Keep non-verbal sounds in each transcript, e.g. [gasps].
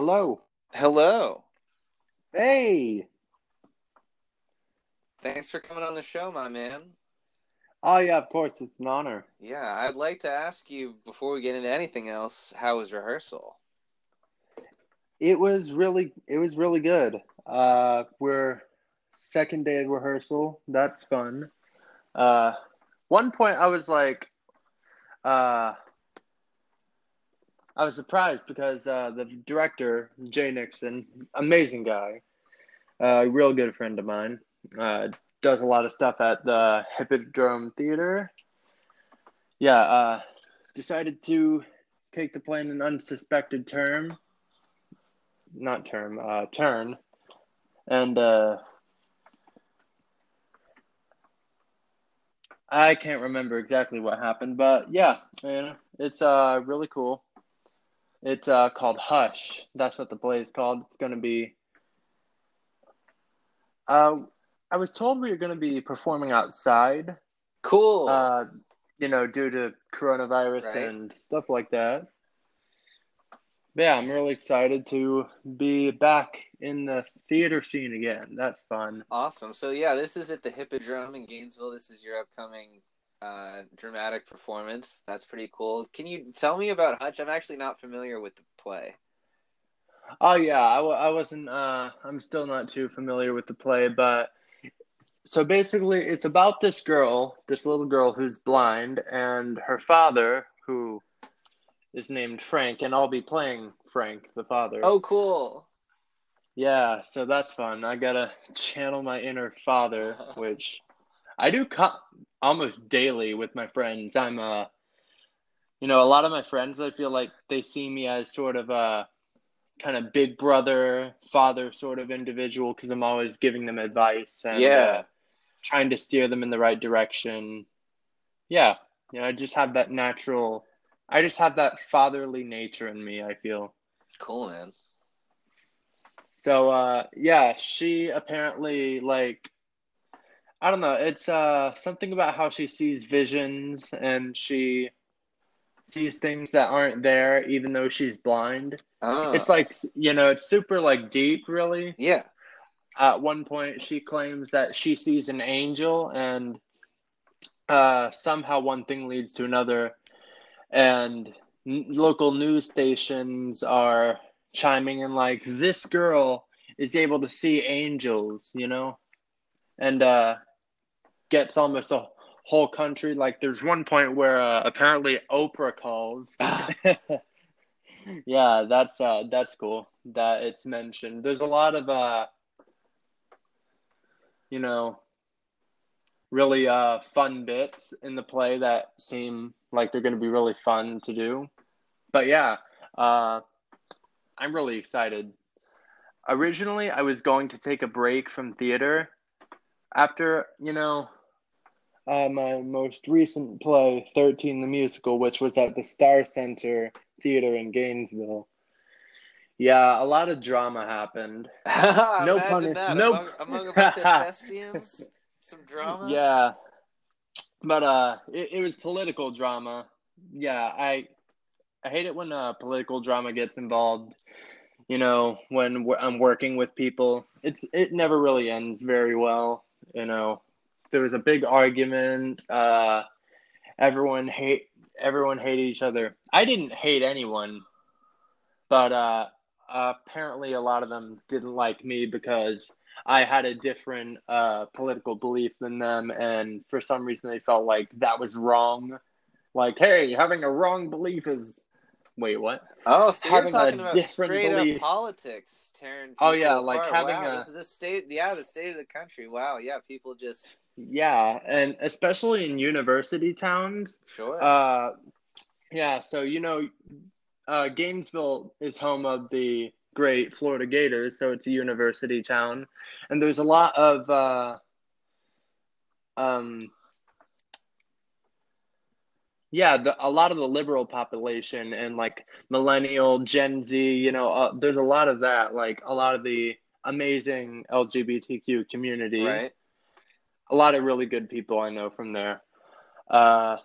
Hello. Hello. Hey. Thanks for coming on the show, my man. Oh yeah, of course, it's an honor. Yeah, I'd like to ask you before we get into anything else, how was rehearsal? It was really, it was really good. Uh, we're second day of rehearsal. That's fun. Uh, one point I was like, uh, I was surprised because uh, the director Jay Nixon, amazing guy, a uh, real good friend of mine, uh, does a lot of stuff at the Hippodrome Theater. Yeah, uh, decided to take the plane an unsuspected term, not term, uh, turn, and uh, I can't remember exactly what happened, but yeah, you know, it's uh really cool. It's uh called Hush. That's what the play is called. It's going to be. Uh, I was told we were going to be performing outside. Cool. Uh, you know, due to coronavirus Right. and stuff like that. But yeah, I'm really excited to be back in the theater scene again. That's fun. awesome. So yeah, this is at the Hippodrome in Gainesville. This is your upcoming uh, dramatic performance. That's pretty cool. Can you tell me about Hush? I'm actually not familiar with the play. Oh yeah, I, w- I wasn't. Uh, I'm still not too familiar with the play, but so basically, it's about this girl, this little girl who's blind, and her father, who is named Frank, and I'll be playing Frank, the father. Oh, cool. yeah, so that's fun. I gotta [laughs] channel my inner father, [laughs] which I do co- almost daily with my friends. I'm uh, you know, a lot of my friends, I feel like they see me as sort of a kind of big brother, father sort of individual because I'm always giving them advice and Yeah. uh, trying to steer them in the right direction. Yeah, you know, I just have that natural, I just have that fatherly nature in me, I feel. Cool, man. So uh yeah, she apparently like I don't know, it's uh something about how she sees visions and she sees things that aren't there even though she's blind. Oh. It's like, you know, it's super like deep really. yeah. At one point she claims that she sees an angel and uh somehow one thing leads to another and n- local news stations are chiming in like this girl is able to see angels you know and uh gets almost a whole country. Like there's one point where uh, apparently oprah calls. [laughs] Yeah that's uh that's cool that it's mentioned. There's a lot of uh you know really uh fun bits in the play that seem like they're going to be really fun to do. But yeah uh i'm really excited. Originally i was going to take a break from theater after you know uh, my most recent play 13 the musical which was at the star center theater in gainesville yeah a lot of drama happened [laughs] No pun- no- among, among a bunch of [laughs] thespians, some drama. Yeah. But uh it, it was political drama. Yeah, I I hate it when uh political drama gets involved. You know, when I'm working with people, it's it never really ends very well, you know. There was a big argument, uh everyone hate everyone hated each other. I didn't hate anyone, but uh apparently a lot of them didn't like me because I had a different uh, political belief than them, and for some reason they felt like that was wrong. Like, hey, having a wrong belief is. Wait, what? Oh, so you're Having a talking about different straight belief. up politics, tearing. Oh, yeah, like apart. having wow, a- this is the state. Yeah, the state of the country. Wow, yeah, people just Yeah, and especially in university towns. sure. Uh, yeah, so you know, uh, Gainesville is home of the great Florida Gators, so it's a university town, and there's a lot of uh, um, yeah, the, a lot of the liberal population and like millennial, Gen Z, you know, uh, there's a lot of that, like a lot of the amazing LGBTQ community right. A lot of really good people I know from there. Uh,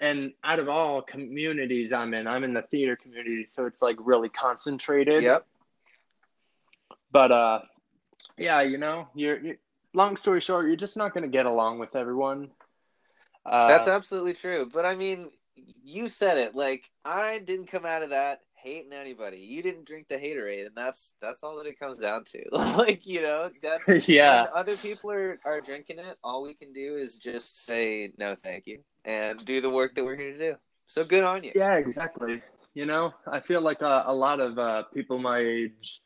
and out of all communities I'm in, I'm in the theater community, so it's like really concentrated. Yep. But uh, yeah, you know, you're, you're long story short, you're just not going to get along with everyone. Uh, That's absolutely true. But I mean, you said it. Like I didn't come out of that hating anybody. You didn't drink the haterade, and that's that's all that it comes down to. [laughs] like you know, that's [laughs] yeah. Other people are are drinking it. All we can do is just say no, thank you, and do the work that we're here to do. So good on you. Yeah, exactly. You know, I feel like uh, a lot of uh, people my age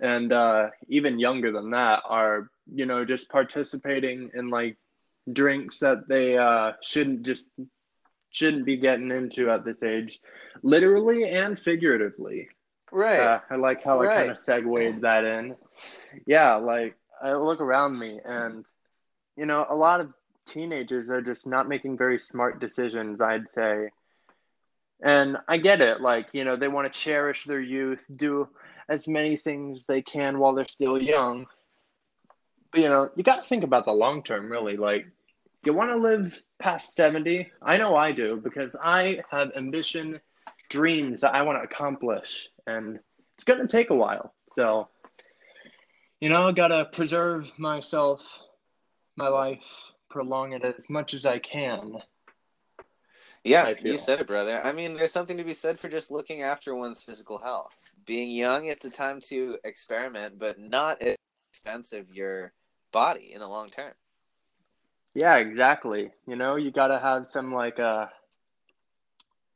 and uh, even younger than that are, you know, just participating in like drinks that they uh, shouldn't just shouldn't be getting into at this age, literally and figuratively. Right. Uh, I like how right. I kind of segued that in. Yeah, like I look around me and you know, a lot of teenagers are just not making very smart decisions, I'd say. And I get it, like, you know, they want to cherish their youth, do as many things they can while they're still young. But, you know, you got to think about the long term, really. Like, do you want to live past 70? I know I do because I have ambition, dreams that I want to accomplish, and it's going to take a while. So, you know, I got to preserve myself, my life, prolong it as much as I can. Yeah, you said it, brother. I mean, there's something to be said for just looking after one's physical health. Being young, it's a time to experiment, but not at expense of your body in the long term. Yeah, exactly. You know, you got to have some like uh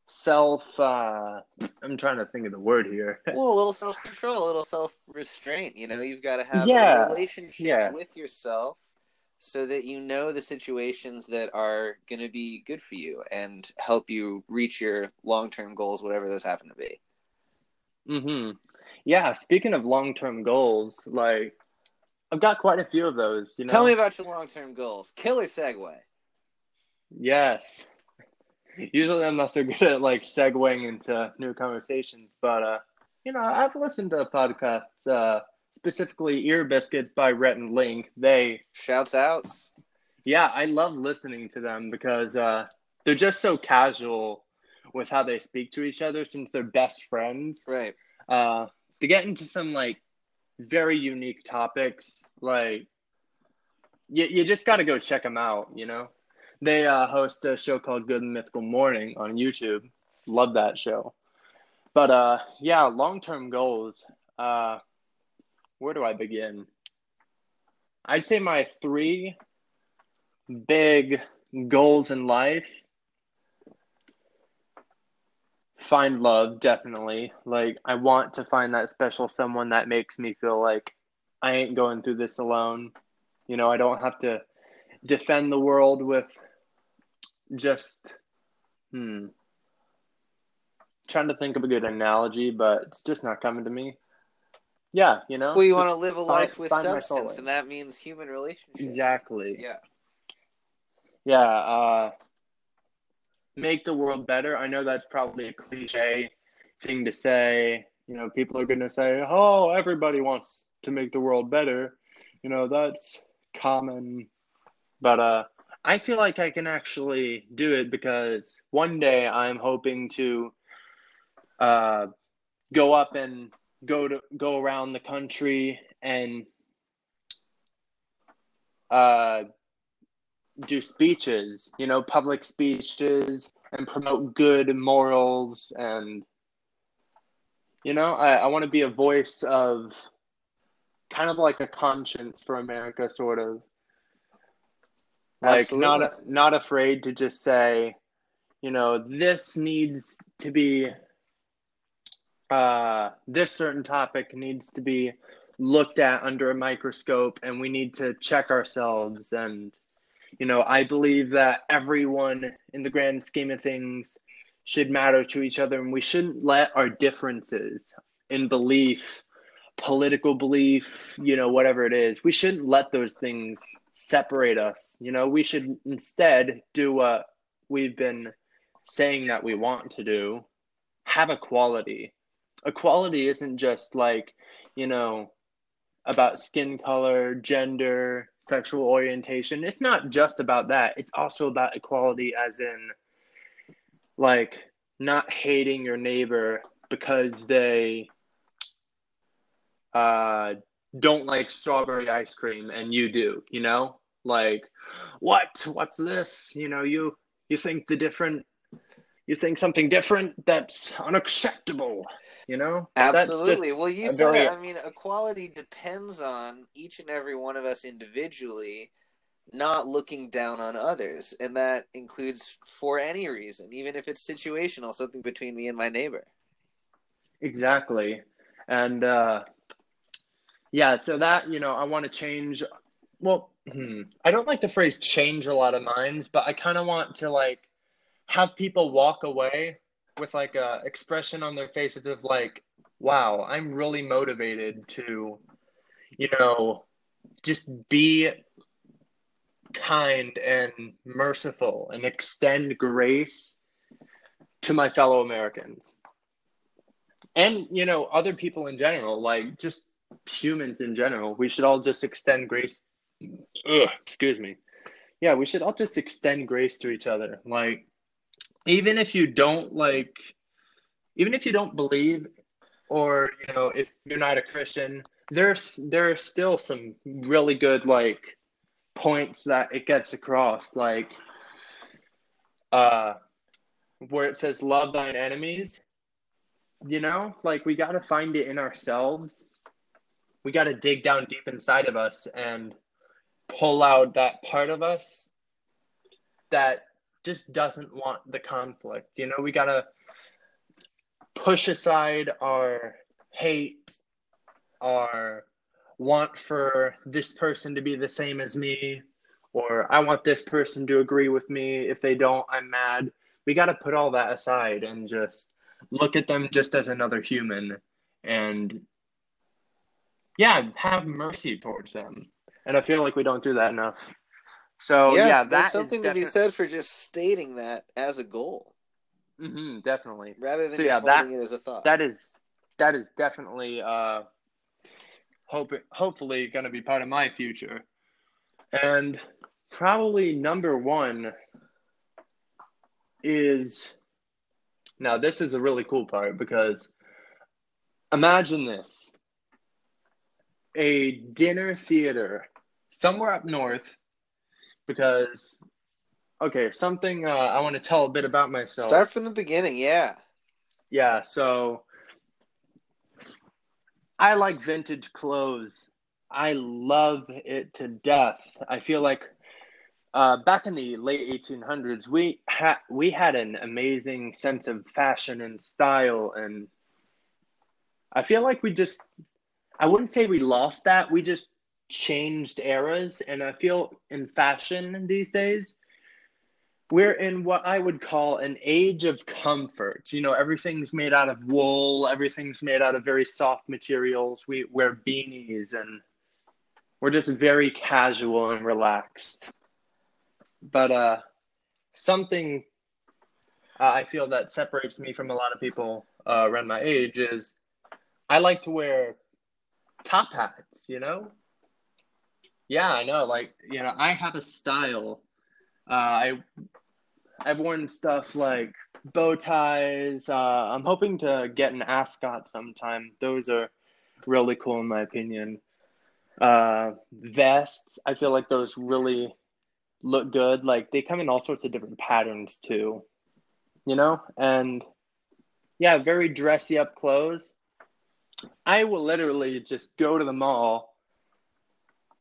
self uh I'm trying to think of the word here. [laughs] well, a little self-control, a little self-restraint, you know, you've got to have yeah. a relationship yeah. with yourself so that you know the situations that are going to be good for you and help you reach your long-term goals whatever those happen to be. Mhm. Yeah, speaking of long-term goals, like I've got quite a few of those. You know? Tell me about your long term goals. Killer segue. Yes. Usually I'm not so good at like segueing into new conversations, but uh, you know, I've listened to podcasts, uh, specifically Ear Biscuits by Rhett and Link. They shouts outs. Yeah, I love listening to them because uh, they're just so casual with how they speak to each other since they're best friends. Right. Uh, to get into some like very unique topics. Like, you, you just got to go check them out, you know? They uh, host a show called Good Mythical Morning on YouTube. Love that show. But uh, yeah, long term goals. Uh, where do I begin? I'd say my three big goals in life find love definitely. Like i want to find that special someone that makes me feel like i ain't going through this alone. You know i don't have to defend the world with just hmm trying to think of a good analogy but it's just not coming to me. Yeah you know well you want to live a life with substance and that means human relationships exactly. Yeah. Yeah uh make the world better. I know that's probably a cliche thing to say. You know, people are going to say, "Oh, everybody wants to make the world better." You know, that's common. But uh I feel like I can actually do it because one day I'm hoping to uh go up and go to go around the country and uh do speeches, you know, public speeches and promote good morals and you know, I, I want to be a voice of kind of like a conscience for America sort of. Like Absolutely. not not afraid to just say, you know, this needs to be uh this certain topic needs to be looked at under a microscope and we need to check ourselves and you know, I believe that everyone in the grand scheme of things should matter to each other and we shouldn't let our differences in belief, political belief, you know, whatever it is, we shouldn't let those things separate us. You know, we should instead do what we've been saying that we want to do have equality. Equality isn't just like, you know, about skin color, gender, sexual orientation. It's not just about that. It's also about equality, as in, like, not hating your neighbor because they uh, don't like strawberry ice cream and you do, you know? Like, what? What's this? You know, you you think the different you think something different that's unacceptable you know? Absolutely. Well you said very... i mean equality depends on each and every one of us individually not looking down on others and that includes for any reason even if it's situational something between me and my neighbor. Exactly. And uh yeah so that you know i want to change well hmm, i don't like the phrase change a lot of minds but i kind of want to like have people walk away with like a expression on their faces of like, wow, I'm really motivated to, you know, just be kind and merciful and extend grace to my fellow Americans. And, you know, other people in general, like just humans in general. We should all just extend grace. Ugh, excuse me. Yeah, we should all just extend grace to each other. Like, even if you don't like even if you don't believe or you know if you're not a christian there's there are still some really good like points that it gets across. Like uh where it says love thine enemies you know? Like we got to find it in ourselves. We got to dig down deep inside of us and pull out that part of us that just doesn't want the conflict. You know, we got to push aside our hate, our want for this person to be the same as me, or I want this person to agree with me. If they don't, I'm mad. We got to put all that aside and just look at them just as another human and, yeah, have mercy towards them. And I feel like we don't do that enough. So yeah, yeah there's something to be said for just stating that as a goal. Mm-hmm, definitely. Rather than so, yeah, that, it as a thought. That is that is definitely uh, hope hopefully going to be part of my future, and probably number one is now this is a really cool part because imagine this a dinner theater somewhere up north because okay, something uh, I want to tell a bit about myself. Start from the beginning, yeah. Yeah, so I like vintage clothes. I love it to death. I feel like uh, back in the late 1800s, we had we had an amazing sense of fashion and style, and I feel like we just I wouldn't say we lost that. We just changed eras and i feel in fashion these days we're in what i would call an age of comfort. You know everything's made out of wool everything's made out of very soft materials. We wear beanies and we're just very casual and relaxed. But uh something uh, i feel that separates me from a lot of people uh, around my age is i like to wear top hats you know yeah, I know. Like, you know, I have a style. Uh, I I've worn stuff like bow ties. Uh, I'm hoping to get an ascot sometime. Those are really cool in my opinion. Uh, vests. I feel like those really look good. Like they come in all sorts of different patterns too. You know, and yeah, very dressy up clothes. I will literally just go to the mall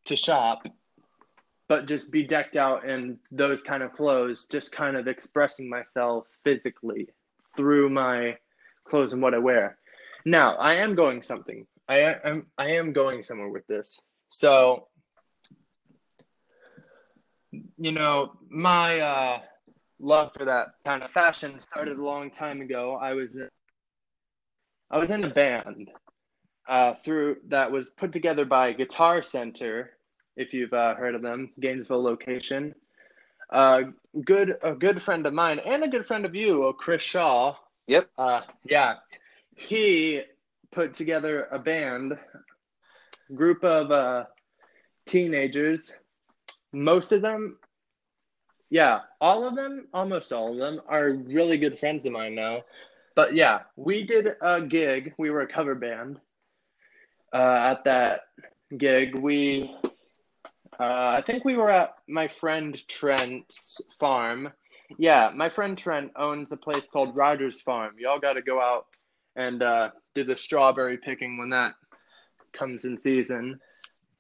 to shop, but just be decked out in those kind of clothes, just kind of expressing myself physically through my clothes and what I wear. Now, I am going something. I am I am going somewhere with this. So, you know, my uh, love for that kind of fashion started a long time ago. I was in, I was in a band uh, through that was put together by Guitar Center if you've uh, heard of them, Gainesville location. Uh, good, a good friend of mine and a good friend of you, uh, Chris Shaw. Yep. Uh, yeah, he put together a band, group of uh, teenagers. Most of them, yeah, all of them, almost all of them, are really good friends of mine now. But yeah, we did a gig. We were a cover band uh, at that gig, we uh, I think we were at my friend Trent's farm. Yeah, my friend Trent owns a place called Rogers Farm. Y'all got to go out and uh, do the strawberry picking when that comes in season.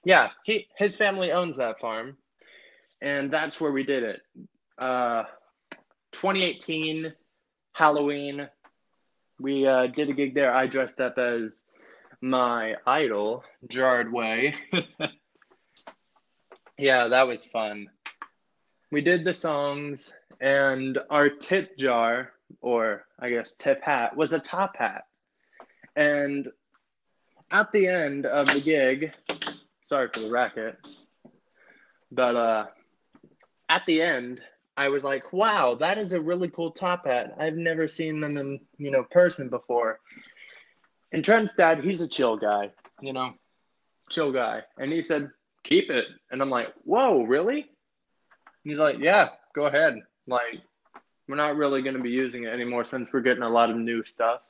Yeah, he his family owns that farm, and that's where we did it. Uh, 2018 Halloween, we uh, did a gig there. I dressed up as my idol, Gerard Way. [laughs] yeah, that was fun. We did the songs, and our tip jar, or I guess tip hat, was a top hat. And at the end of the gig, sorry for the racket, but uh, at the end, I was like, wow, that is a really cool top hat. I've never seen them in, you know, person before. And Trent's dad, he's a chill guy, you know, chill guy. And he said, keep it. And I'm like, whoa, really? And he's like, yeah, go ahead. Like, we're not really going to be using it anymore since we're getting a lot of new stuff.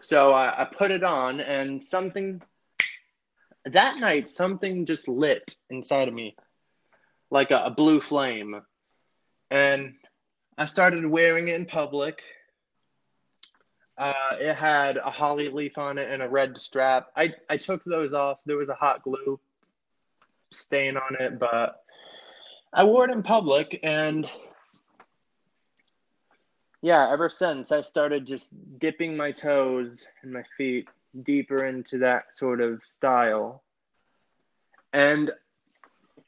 So I, I put it on, and something that night, something just lit inside of me like a, a blue flame. And I started wearing it in public. Uh, it had a holly leaf on it and a red strap. I, I took those off. There was a hot glue stain on it, but I wore it in public and yeah, ever since I started just dipping my toes and my feet deeper into that sort of style. And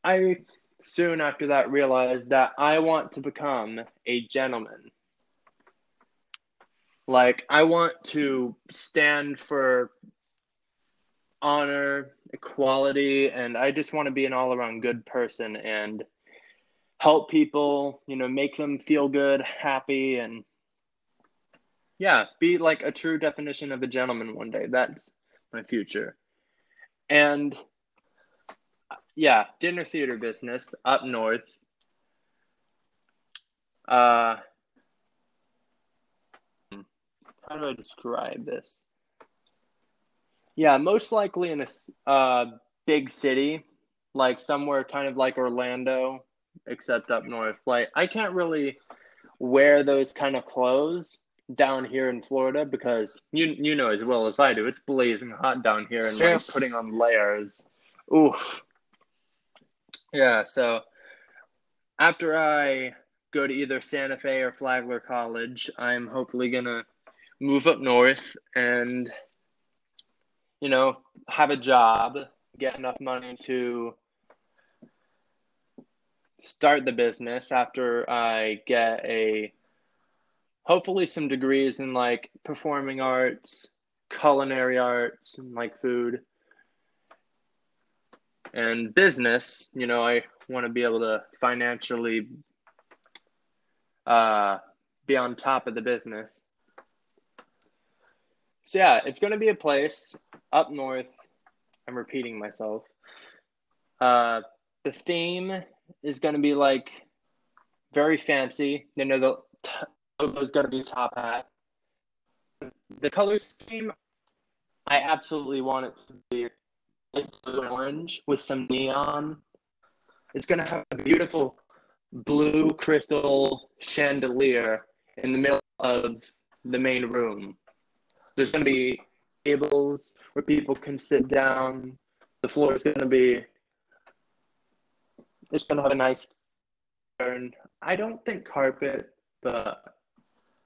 I soon after that realized that I want to become a gentleman. Like, I want to stand for honor, equality, and I just want to be an all around good person and help people, you know, make them feel good, happy, and yeah, be like a true definition of a gentleman one day. That's my future. And yeah, dinner theater business up north. Uh, how do I describe this? Yeah, most likely in a uh, big city, like somewhere kind of like Orlando, except up north. Like I can't really wear those kind of clothes down here in Florida because you you know as well as I do, it's blazing hot down here, and like putting on layers. Oof. Yeah, so after I go to either Santa Fe or Flagler College, I'm hopefully gonna move up north and you know have a job, get enough money to start the business after I get a hopefully some degrees in like performing arts, culinary arts, and like food and business, you know, I want to be able to financially uh, be on top of the business. So yeah, it's going to be a place up north. I'm repeating myself. Uh, the theme is going to be like very fancy. You know, the logo is going to be top hat. The color scheme, I absolutely want it to be blue and orange with some neon. It's going to have a beautiful blue crystal chandelier in the middle of the main room. There's going to be tables where people can sit down. The floor is going to be. It's going to have a nice turn. I don't think carpet, but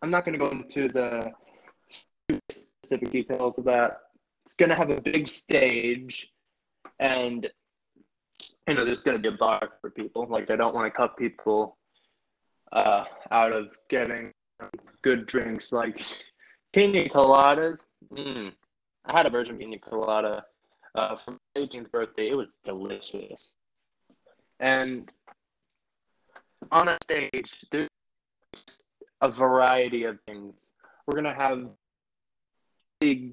I'm not going to go into the specific details of that. It's going to have a big stage and you know there's going to be a bar for people like i don't want to cut people uh, out of getting good drinks like pina coladas mm. i had a virgin pina colada uh, for my 18th birthday it was delicious and on a stage there's a variety of things we're going to have big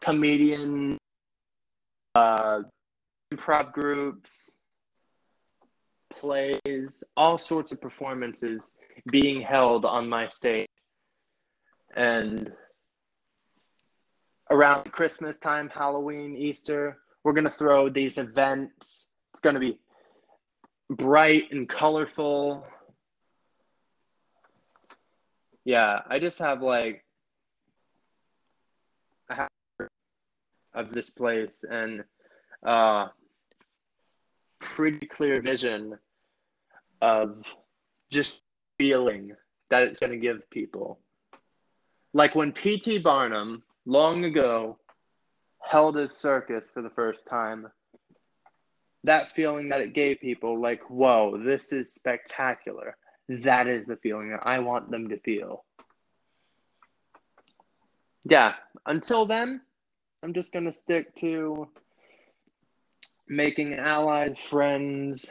comedian uh, improv groups, plays, all sorts of performances being held on my stage. And around Christmas time, Halloween, Easter, we're going to throw these events. It's going to be bright and colorful. Yeah, I just have like I have of this place and uh pretty clear vision of just feeling that it's going to give people. Like when P.T. Barnum, long ago, held his circus for the first time, that feeling that it gave people, like, whoa, this is spectacular. That is the feeling that I want them to feel. Yeah, until then, I'm just going to stick to making allies, friends,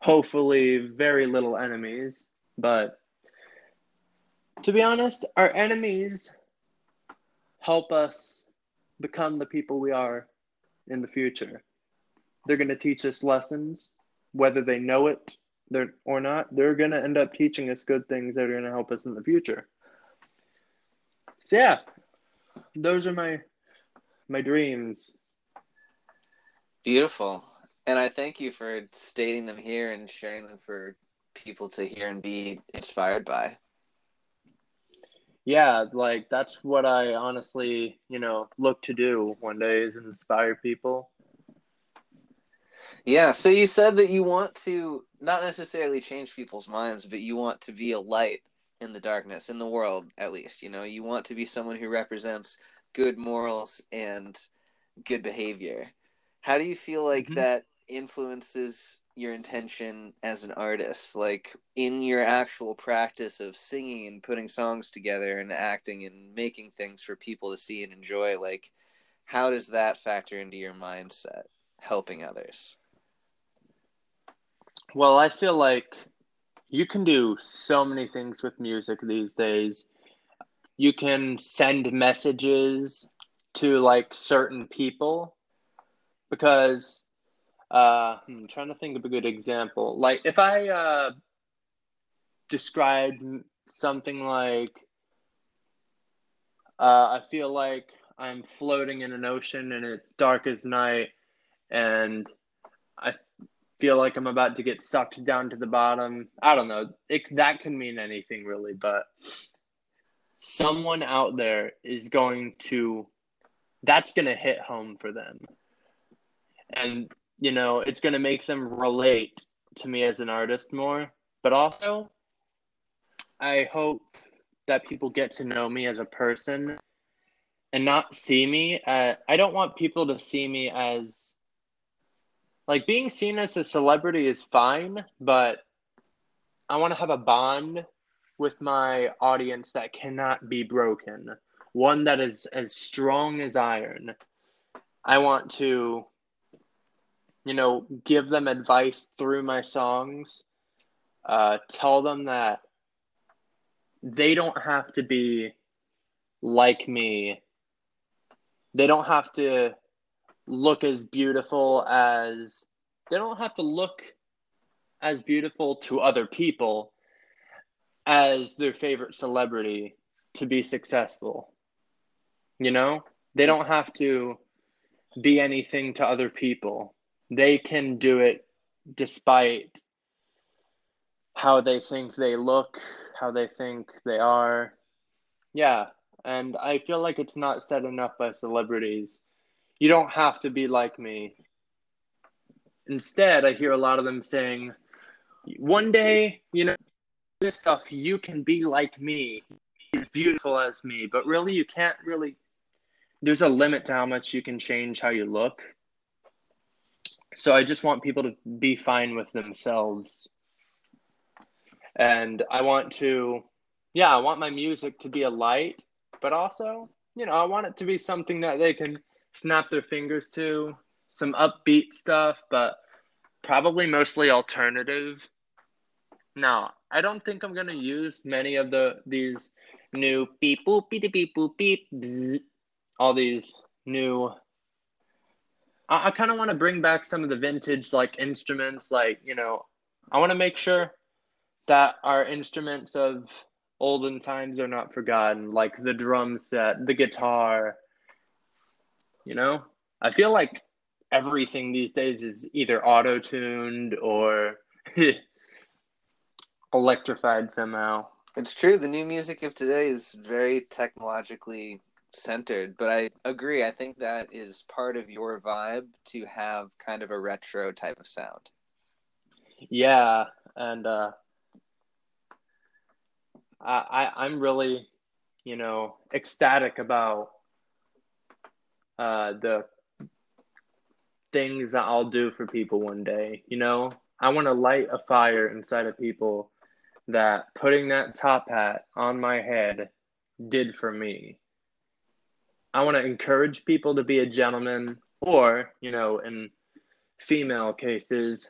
hopefully very little enemies. But to be honest, our enemies help us become the people we are in the future. They're going to teach us lessons, whether they know it or not. They're going to end up teaching us good things that are going to help us in the future. So yeah, those are my my dreams. Beautiful. And I thank you for stating them here and sharing them for people to hear and be inspired by. Yeah, like that's what I honestly, you know, look to do one day is inspire people. Yeah, so you said that you want to not necessarily change people's minds, but you want to be a light in the darkness in the world at least, you know, you want to be someone who represents good morals and good behavior. How do you feel like mm-hmm. that influences your intention as an artist like in your actual practice of singing and putting songs together and acting and making things for people to see and enjoy like how does that factor into your mindset helping others? Well i feel like you can do so many things with music these days. You can send messages to like certain people because uh, I'm trying to think of a good example. Like if I uh, described something like uh, I feel like I'm floating in an ocean and it's dark as night, and I feel like I'm about to get sucked down to the bottom. I don't know. It, that can mean anything really, but someone out there is going to that's going to hit home for them and you know it's going to make them relate to me as an artist more. But also i hope that people get to know me as a person and not see me uh, i don't want people to see me as like being seen as a celebrity is fine but i want to have a bond with my audience that cannot be broken one that is as strong as iron. I want to you know, give them advice through my songs. Uh, tell them that they don't have to be like me. They don't have to look as beautiful as they don't have to look as beautiful to other people as their favorite celebrity to be successful. You know, they don't have to be anything to other people they can do it despite how they think they look, how they think they are. Yeah, and I feel like it's not said enough by celebrities. You don't have to be like me. Instead, I hear a lot of them saying, one day, you know, this stuff, you can be like me, as beautiful as me, but really, you can't really. There's a limit to how much you can change how you look so I just want people to be fine with themselves. And I want to, yeah, I want my music to be a light, but also, you know, I want it to be something that they can snap their fingers to, some upbeat stuff, but probably mostly alternative. Now, I don't think I'm gonna use many of the these new beep boop beep beep boop beep bzz, all these new I, I kind of want to bring back some of the vintage like instruments. Like you know, I want to make sure that our instruments of olden times are not forgotten, like the drum set, the guitar, You know, I feel like everything these days is either auto tuned or [laughs] electrified somehow. It's true. The new music of today is very technologically centered, but I agree. I think that is part of your vibe to have kind of a retro type of sound. Yeah, and uh, I, I'm really, you know, ecstatic about uh, the things that I'll do for people one day. You know, I want to light a fire inside of people that putting that top hat on my head did for me. I want to encourage people to be a gentleman, or, you know, in female cases,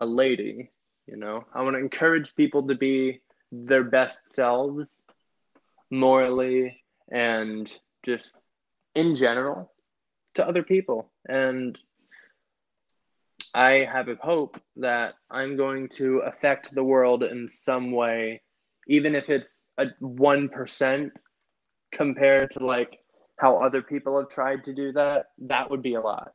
a lady. You know, I want to encourage people to be their best selves morally and just in general to other people. And I have a hope that I'm going to affect the world in some way, even if it's a 1% compared to like how other people have tried to do that, that would be a lot.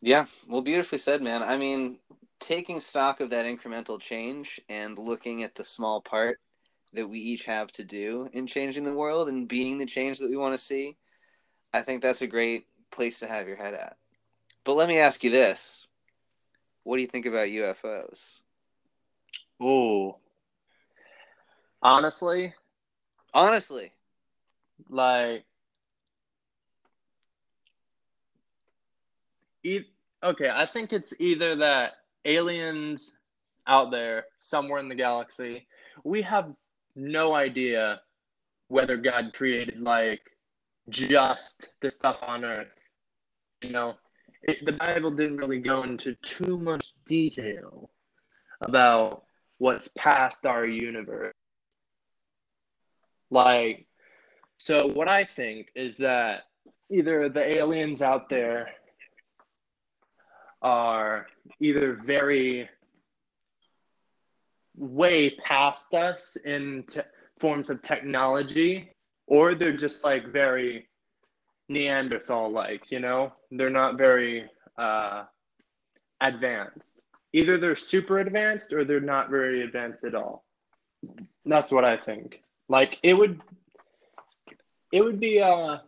Yeah, well, beautifully said, man. I mean, taking stock of that incremental change and looking at the small part that we each have to do in changing the world and being the change that we want to see, I think that's a great place to have your head at. But let me ask you this. What do you think about UFOs? Oh. Honestly, honestly, like e- okay, I think it's either that aliens out there somewhere in the galaxy, we have no idea whether God created like just the stuff on earth. You know, it, the Bible didn't really go into too much detail about what's past our universe. Like, so what I think is that either the aliens out there are either very way past us in te- forms of technology or they're just like very neanderthal like you know? They're not very uh, advanced. Either they're super advanced or they're not very advanced at all. That's what i think like it would it would be a,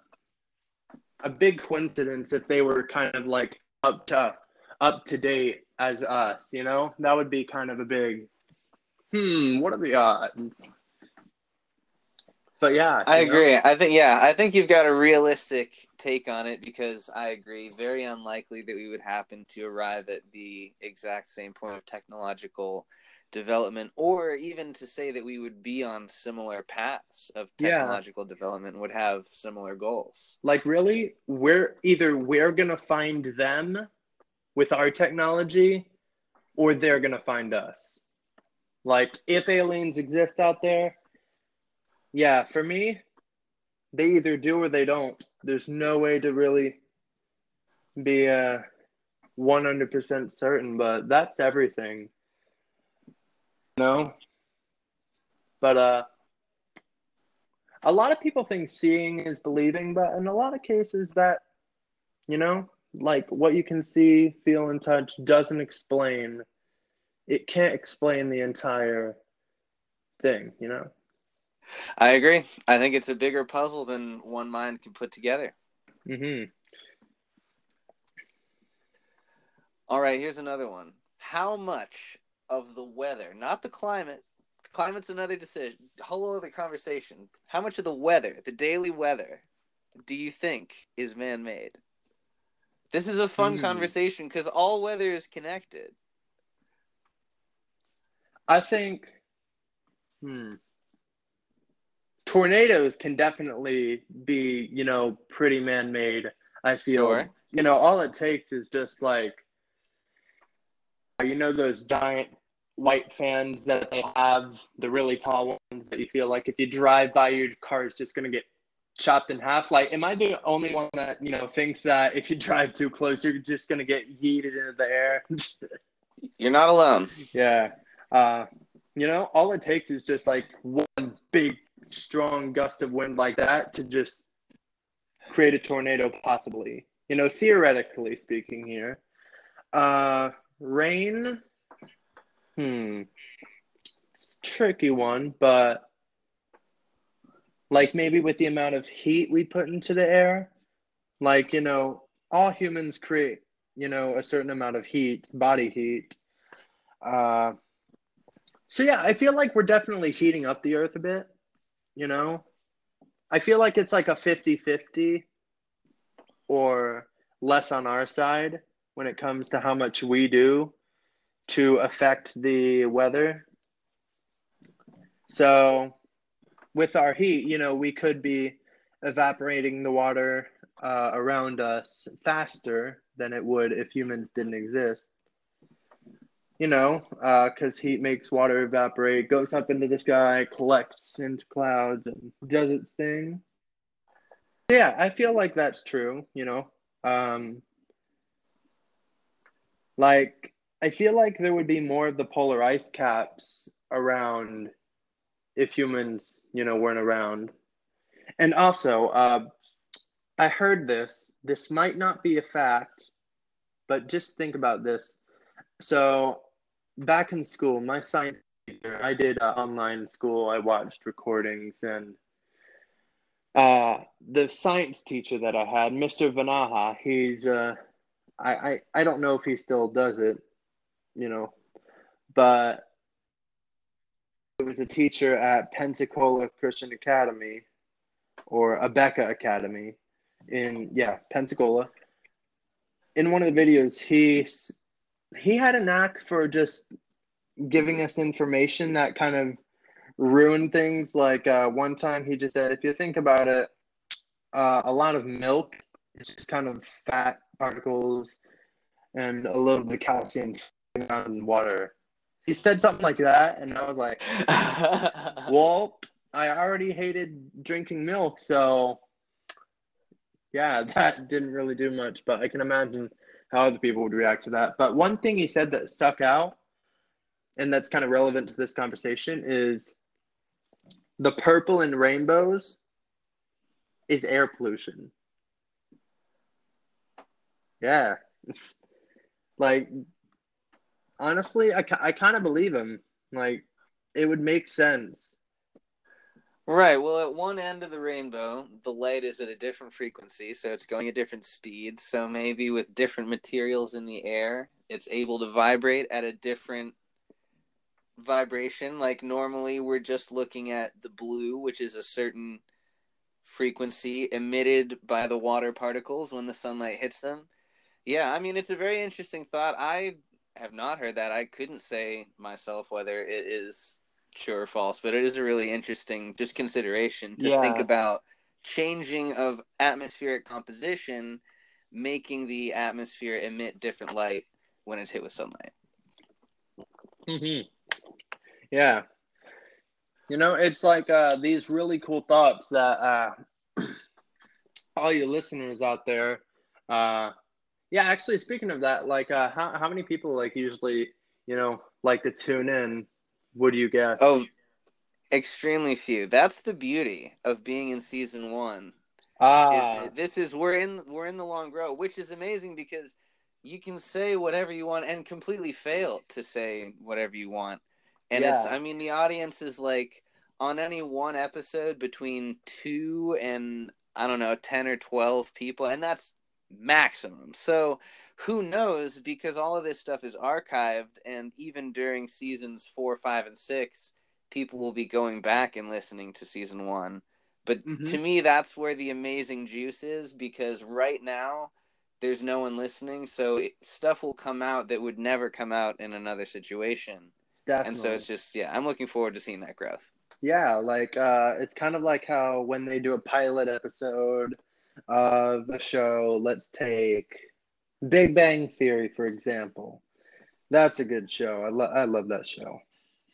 a big coincidence if they were kind of like up to up to date as us, you know? That would be kind of a big hmm, what are the odds? But yeah, I agree. Know? I think yeah, I think you've got a realistic take on it because I agree. Very unlikely that we would happen to arrive at the exact same point of technological development or even to say that we would be on similar paths of technological yeah. development would have similar goals. Like really? We're either we're going to find them with our technology or they're going to find us. Like if aliens exist out there yeah for me they either do or they don't. There's no way to really be uh 100% certain but that's everything no. But uh a lot of people think seeing is believing, but in a lot of cases that you know, like what you can see, feel and touch doesn't explain it can't explain the entire thing, you know. I agree. I think it's a bigger puzzle than one mind can put together. Mhm. All right, here's another one. How much of the weather, not the climate. Climate's another decision, whole other conversation. How much of the weather, the daily weather, do you think is man made? This is a fun mm. conversation because all weather is connected. I think, hmm, tornadoes can definitely be, you know, pretty man made. I feel, sure. you know, all it takes is just like, you know, those giant white fans that they have, the really tall ones that you feel like if you drive by, your car is just going to get chopped in half. Like, am I the only one that, you know, thinks that if you drive too close, you're just going to get yeeted into the air? [laughs] you're not alone. Yeah. Uh, you know, all it takes is just like one big strong gust of wind like that to just create a tornado, possibly. You know, theoretically speaking here. Uh, rain, hmm, it's tricky one, but like maybe with the amount of heat we put into the air, like, you know, all humans create, you know, a certain amount of heat, body heat. Uh, so yeah, I feel like we're definitely heating up the earth a bit, you know. I feel like it's like a 50-50 or less on our side when it comes to how much we do to affect the weather. So with our heat, you know, we could be evaporating the water uh, around us faster than it would if humans didn't exist you know, because uh, heat makes water evaporate, goes up into the sky, collects into clouds, and does its thing. Yeah, I feel like that's true, you know. Um, like, I feel like there would be more of the polar ice caps around if humans, you know, weren't around. And also, uh, I heard this. This might not be a fact, but just think about this. So back in school, my science teacher, I did uh, online school. I watched recordings, and uh, the science teacher that I had, Mr. Vanaha, he's uh, I, I I don't know if he still does it, you know, but it was a teacher at Pensacola Christian Academy or Abeka Academy in yeah Pensacola. In one of the videos, he he had a knack for just giving us information that kind of ruined things. Like uh, one time he just said, if you think about it, uh, a lot of milk is just kind of fat particles and a little bit of calcium in water. He said something like that, and I was like, [laughs] well, I already hated drinking milk, so yeah, [laughs] that didn't really do much, but I can imagine how other people would react to that. But one thing he said that stuck out, and that's kind of relevant to this conversation, is the purple in rainbows is air pollution. Yeah. [laughs] like, honestly, I, I kind of believe him. Like, it would make sense Right. Well, at one end of the rainbow, the light is at a different frequency, so it's going at different speeds. So maybe with different materials in the air, it's able to vibrate at a different vibration. Like normally, we're just looking at the blue, which is a certain frequency emitted by the water particles when the sunlight hits them. Yeah, I mean, it's a very interesting thought. I have not heard that. I couldn't say myself whether it is true or false, but it is a really interesting just consideration to yeah. think about changing of atmospheric composition, making the atmosphere emit different light when it's hit with sunlight. Mm-hmm. Yeah. You know, it's like uh, these really cool thoughts that uh, [clears throat] all you listeners out there. Uh, yeah, actually, speaking of that, like, uh, how how many people like usually, you know, like to tune in Would you guess? Oh, extremely few. That's the beauty of being in season one. Ah, is, this is we're in we're in the long row, which is amazing because you can say whatever you want and completely fail to say whatever you want. And yeah. it's I mean the audience is like on any one episode between 2 and I don't know 10 or 12 people and that's maximum. So who knows because all of this stuff is archived and even during seasons four five and six people will be going back and listening to season one but mm-hmm. to me that's where the amazing juice is because right now there's no one listening so stuff will come out that would never come out in another situation Definitely. and so it's just yeah i'm looking forward to seeing that growth yeah like uh it's kind of like how when they do a pilot episode of a show let's take Big Bang Theory, for example. That's a good show. I, lo- I love that show.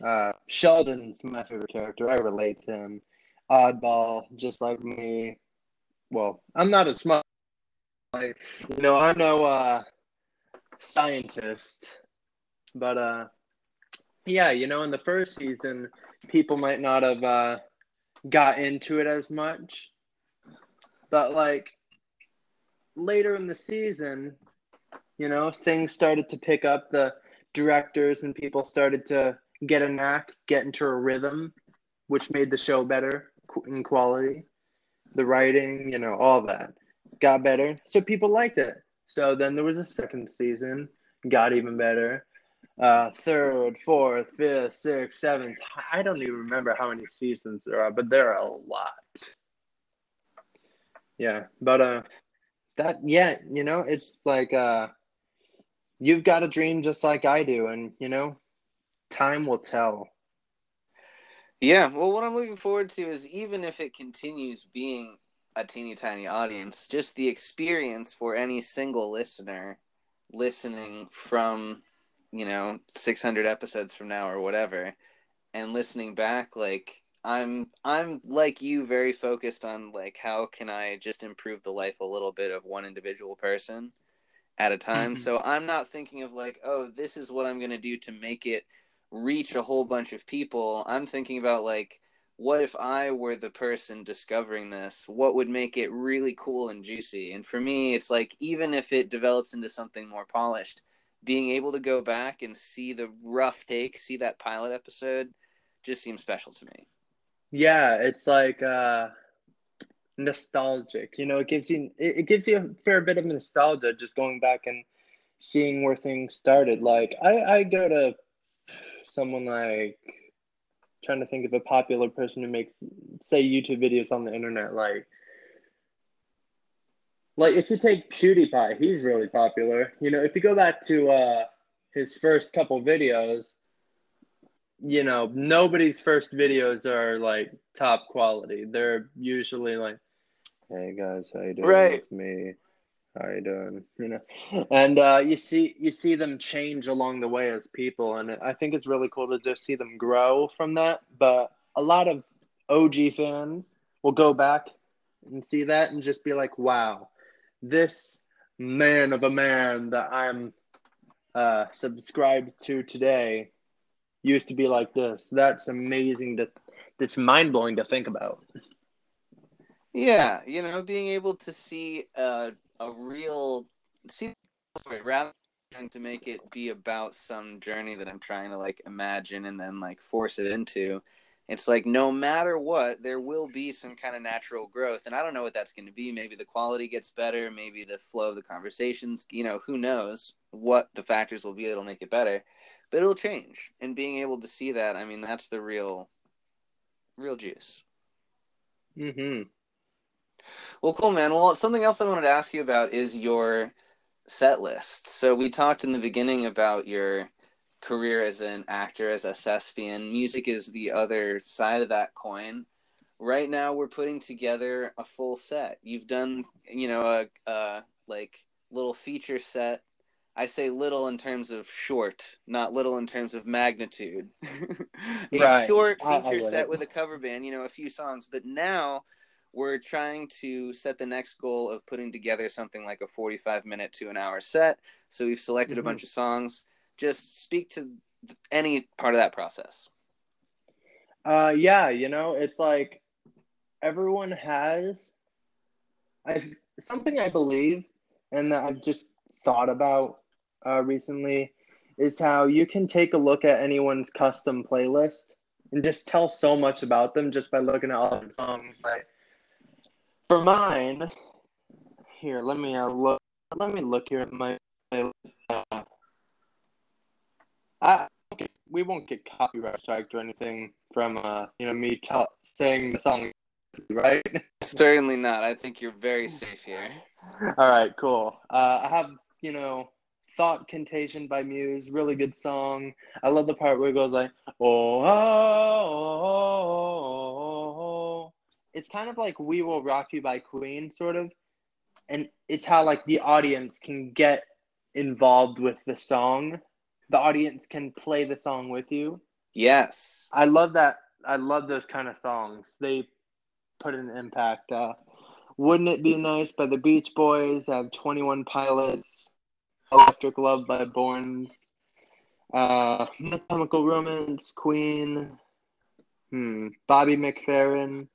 Uh, Sheldon's my favorite character. I relate to him. Oddball, just like me. Well, I'm not a smart, like, you know, I'm no uh, scientist, but uh, yeah, you know, in the first season, people might not have, uh, got into it as much. But like later in the season, you know, things started to pick up. The directors and people started to get a knack, get into a rhythm, which made the show better in quality. The writing, you know, all that got better. So people liked it. So then there was a second season, got even better. Uh, third, fourth, fifth, sixth, seventh. I don't even remember how many seasons there are, but there are a lot. Yeah, but uh, that yeah, you know, it's like uh, you've got a dream just like I do, and you know, time will tell. Yeah, well, what I'm looking forward to is even if it continues being a teeny tiny audience, just the experience for any single listener listening from, you know, 600 episodes from now or whatever, and listening back, like I'm I'm like you very focused on like how can I just improve the life a little bit of one individual person at a time. Mm-hmm. So I'm not thinking of like, oh, this is what I'm going to do to make it reach a whole bunch of people. I'm thinking about like what if I were the person discovering this? What would make it really cool and juicy? And for me, it's like even if it develops into something more polished, being able to go back and see the rough take, see that pilot episode, just seems special to me. Yeah, it's like uh nostalgic. You know, it gives you it, it gives you a fair bit of nostalgia just going back and seeing where things started. Like I I go to someone like trying to think of a popular person who makes say YouTube videos on the internet like like if you take PewDiePie, he's really popular. You know, if you go back to uh his first couple videos, you know, nobody's first videos are like top quality. They're usually like, "Hey guys, how you doing? Right. It's me how you doing you know and uh, you see you see them change along the way as people and i think it's really cool to just see them grow from that but a lot of og fans will go back and see that and just be like wow this man of a man that i'm uh, subscribed to today used to be like this that's amazing to that's mind-blowing to think about yeah you know being able to see uh a real see rather than to make it be about some journey that I'm trying to like imagine and then like force it into. It's like no matter what, there will be some kind of natural growth, and I don't know what that's going to be. Maybe the quality gets better, maybe the flow of the conversations. You know, who knows what the factors will be that'll make it better, but it'll change. And being able to see that, I mean, that's the real, real juice. Hmm. Well, cool, man. Well, something else I wanted to ask you about is your set list. So we talked in the beginning about your career as an actor, as a thespian. Music is the other side of that coin. Right now, we're putting together a full set. You've done, you know, a, a like little feature set. I say little in terms of short, not little in terms of magnitude. [laughs] a right. short feature set with a cover band, you know, a few songs. But now we're trying to set the next goal of putting together something like a 45 minute to an hour set. So we've selected mm-hmm. a bunch of songs. Just speak to any part of that process. Uh, yeah, you know, it's like everyone has I've, something I believe and that I've just thought about uh, recently is how you can take a look at anyone's custom playlist and just tell so much about them just by looking at all the songs. Like for mine, here, let me uh, look. Let me look here at my. Uh, I we won't get copyright striked or anything from uh you know me t- saying the song, right? Certainly not. I think you're very safe here. [laughs] All right, cool. Uh, I have you know Thought Contagion by Muse, really good song. I love the part where it goes like, oh, oh, oh, oh, oh it's kind of like We Will Rock You by Queen, sort of. And it's how like the audience can get involved with the song. The audience can play the song with you. Yes. I love that. I love those kind of songs. They put an impact. Uh, Wouldn't It Be Nice by the Beach Boys? I have 21 Pilots. Electric Love by Borns. Uh, Chemical Romance, Queen. Hmm. Bobby McFerrin.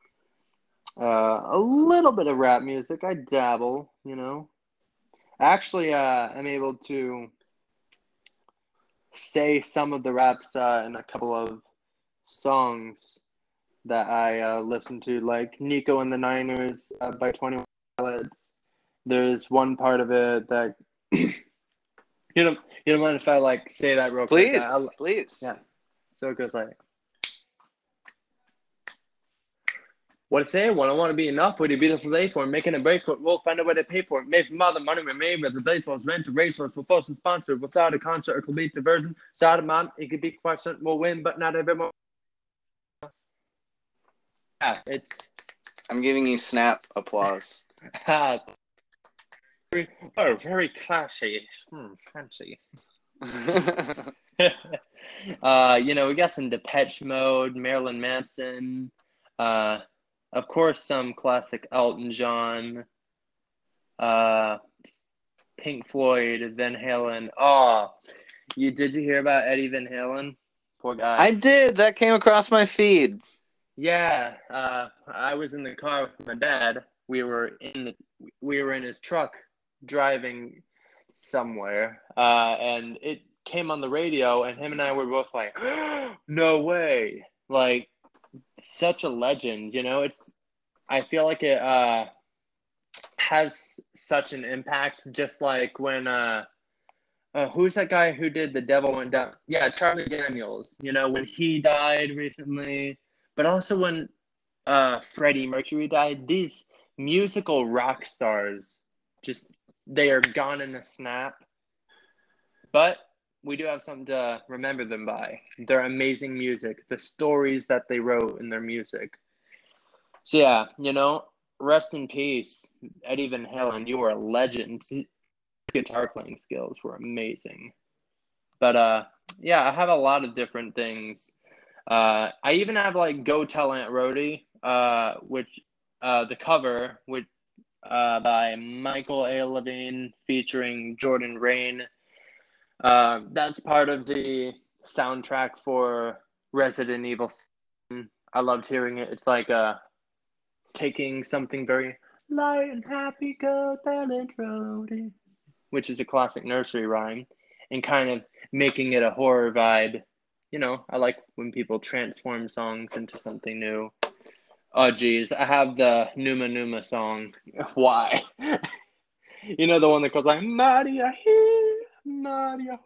Uh, a little bit of rap music. I dabble, you know. Actually, uh, I'm able to say some of the raps uh, in a couple of songs that I uh, listen to, like Nico and the Niners uh, by Twenty One Pilots. There's one part of it that [clears throat] you don't you don't mind if I like say that real please, quick? Please, please. Yeah. So it goes like. What to say? What I want to be enough? Would it be beautiful day for making a break for it? We'll find a way to pay for it. Made from all the money we made, with the place was rent to resource for folks and sponsor. We'll start a concert or complete diversion. Start a mom, it could be question. We'll win, but not everyone. Yeah, it's. I'm giving you snap applause. [laughs] Ah. Oh, very classy. Hmm, fancy. [laughs] uh, you know, we got some Depeche Mode, Marilyn Manson. Uh, of course, some classic Elton John, uh, Pink Floyd, Van Halen. Oh, you did you hear about Eddie Van Halen? Poor guy. I did. That came across my feed. Yeah, uh, I was in the car with my dad. We were in the we were in his truck driving somewhere, uh, and it came on the radio, and him and I were both like, [gasps] "No way!" Like such a legend, you know. It's I feel like it uh, has such an impact, just like when uh, uh, who's that guy who did the Devil Went Down? Yeah, Charlie Daniels. You know when he died recently, but also when uh, Freddie Mercury died. These musical rock stars just they are gone in a snap. But we do have something to remember them by. Their amazing music, the stories that they wrote in their music. So yeah, you know, rest in peace, Eddie Van Halen. You were a legend. Guitar playing skills were amazing. But uh, yeah, I have a lot of different things. Uh, I even have like "Go Tell Aunt Rhody," uh, which uh, the cover, which uh, by Michael A. Levine featuring Jordan Reyne uh, that's part of the soundtrack for Resident Evil. I loved hearing it. It's like uh, taking something very light and happy, go Tell Aunt Rhody, which is a classic nursery rhyme, and kind of making it a horror vibe. You know, I like when people transform songs into something new. Oh, geez, I have the Numa Numa song. [laughs] Why? [laughs] you know the one that goes like Maria here. Nadia.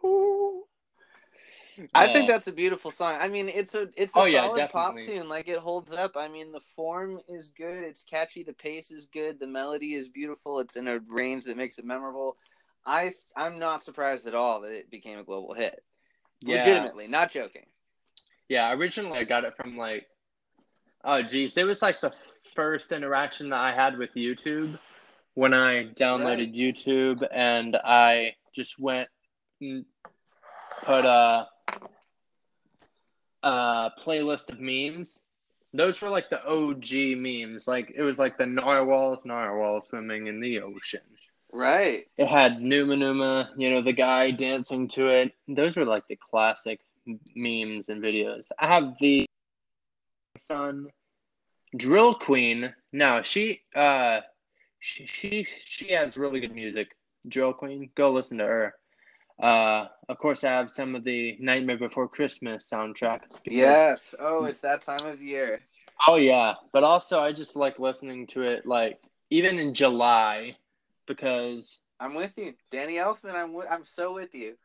I think oh. that's a beautiful song. I mean, it's a it's a oh, solid yeah, pop tune. Like it holds up. I mean, the form is good. It's catchy. The pace is good. The melody is beautiful. It's in a range that makes it memorable. I I'm not surprised at all that it became a global hit. Yeah. Legitimately, not joking. Yeah, originally I got it from like, oh geez, it was like the first interaction that I had with YouTube when I downloaded right. YouTube and I just went and put a, a playlist of memes. Those were like the OG memes. Like it was like the narwhals, narwhal swimming in the ocean. Right. It had Numa Numa, you know, the guy dancing to it. Those were like the classic memes and videos. I have the son Drill Queen. Now she uh she she she has really good music. Drill Queen, go listen to her. Uh, of course, I have some of the Nightmare Before Christmas soundtrack. Yes. Oh, it's that time of year. Oh yeah, but also I just like listening to it like even in July because I'm with you, Danny Elfman. I'm w- I'm so with you.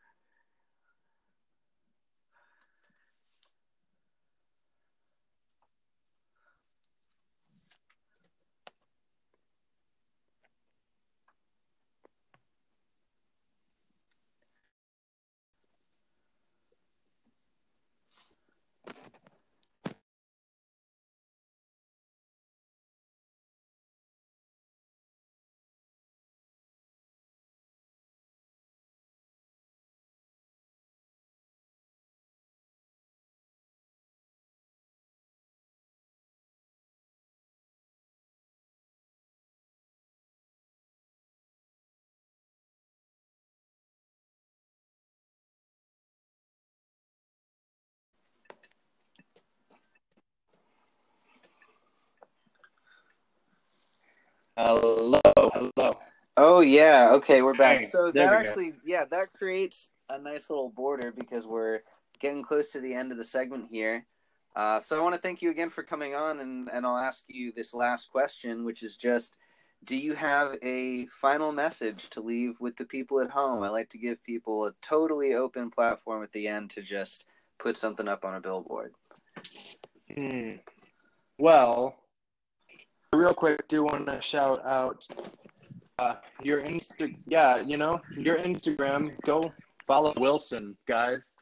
Hello, hello. Oh yeah, okay, we're back. Hey, so that actually, go. yeah, that creates a nice little border because we're getting close to the end of the segment here. Uh, so I want to thank you again for coming on, and, and I'll ask you this last question, which is just, do you have a final message to leave with the people at home? I like to give people a totally open platform at the end to just put something up on a billboard. Hmm. Well, real quick, do want to shout out uh, your Insta, yeah, you know, your Instagram. Go follow Wilson, guys.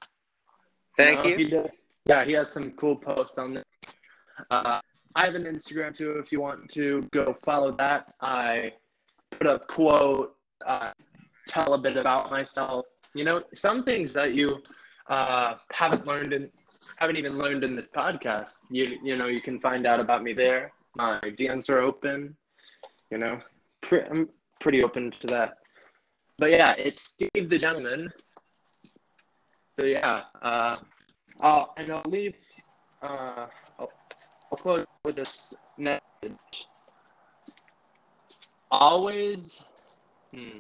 Thank you. Know, you. He did, yeah, he has some cool posts on there. Uh, I have an Instagram too. If you want to go follow that, I put a quote, uh, tell a bit about myself. You know, some things that you uh, haven't learned in, haven't even learned in this podcast. You you know, you can find out about me there. My DMs are open. You know, pre- I'm pretty open to that. But yeah, it's Steve the Gentleman. So yeah, uh, I'll, and I'll leave. Uh, I'll, I'll close with this message. Always. Hmm.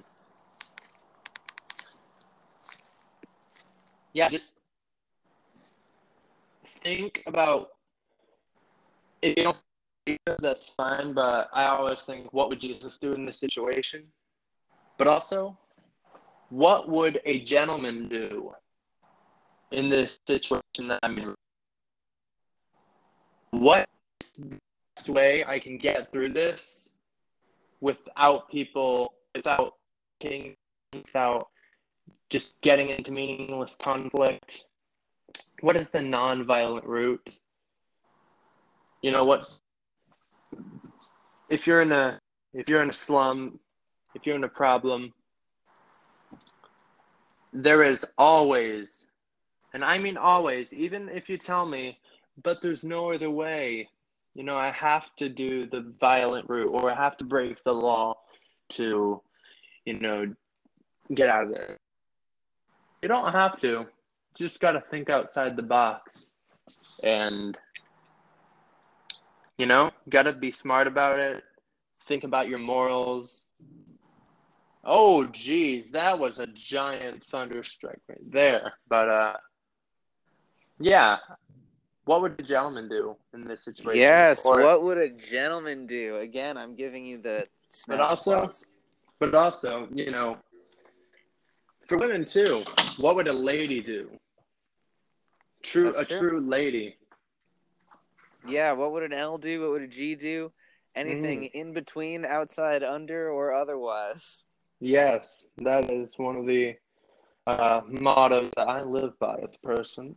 Yeah, just think about if you don't that's fine, but I always think, what would Jesus do in this situation? But also, what would a gentleman do in this situation that I'm in? What best way I can get through this without people, without getting, without just getting into meaningless conflict? What is the non-violent route? You know, what's if you're in a if you're in a slum, if you're in a problem, there is always, and I mean always, even if you tell me, but there's no other way, you know, I have to do the violent route or I have to break the law to, you know, get out of there. You don't have to. Just got to think outside the box and you know, got to be smart about it. Think about your morals. Oh, geez, that was a giant thunderstrike right there. But uh, yeah, what would a gentleman do in this situation? Yes, or, what would a gentleman do? Again, I'm giving you the. But also, but also, you know, for women too, what would a lady do? True, That's a true. true lady. Yeah, what would an L do? What would a G do? Anything mm. in between, outside, under, or otherwise. Yes, that is one of the uh, mottos that I live by as a person.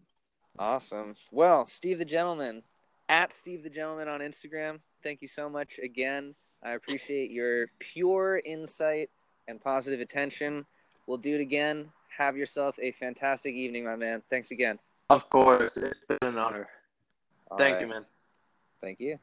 Awesome. Well, Steve the Gentleman, at Steve the Gentleman on Instagram, thank you so much again. I appreciate your pure insight and positive attention. We'll do it again. Have yourself a fantastic evening, my man. Thanks again. Of course. It's been an honor. All Thank right. you, man. Thank you.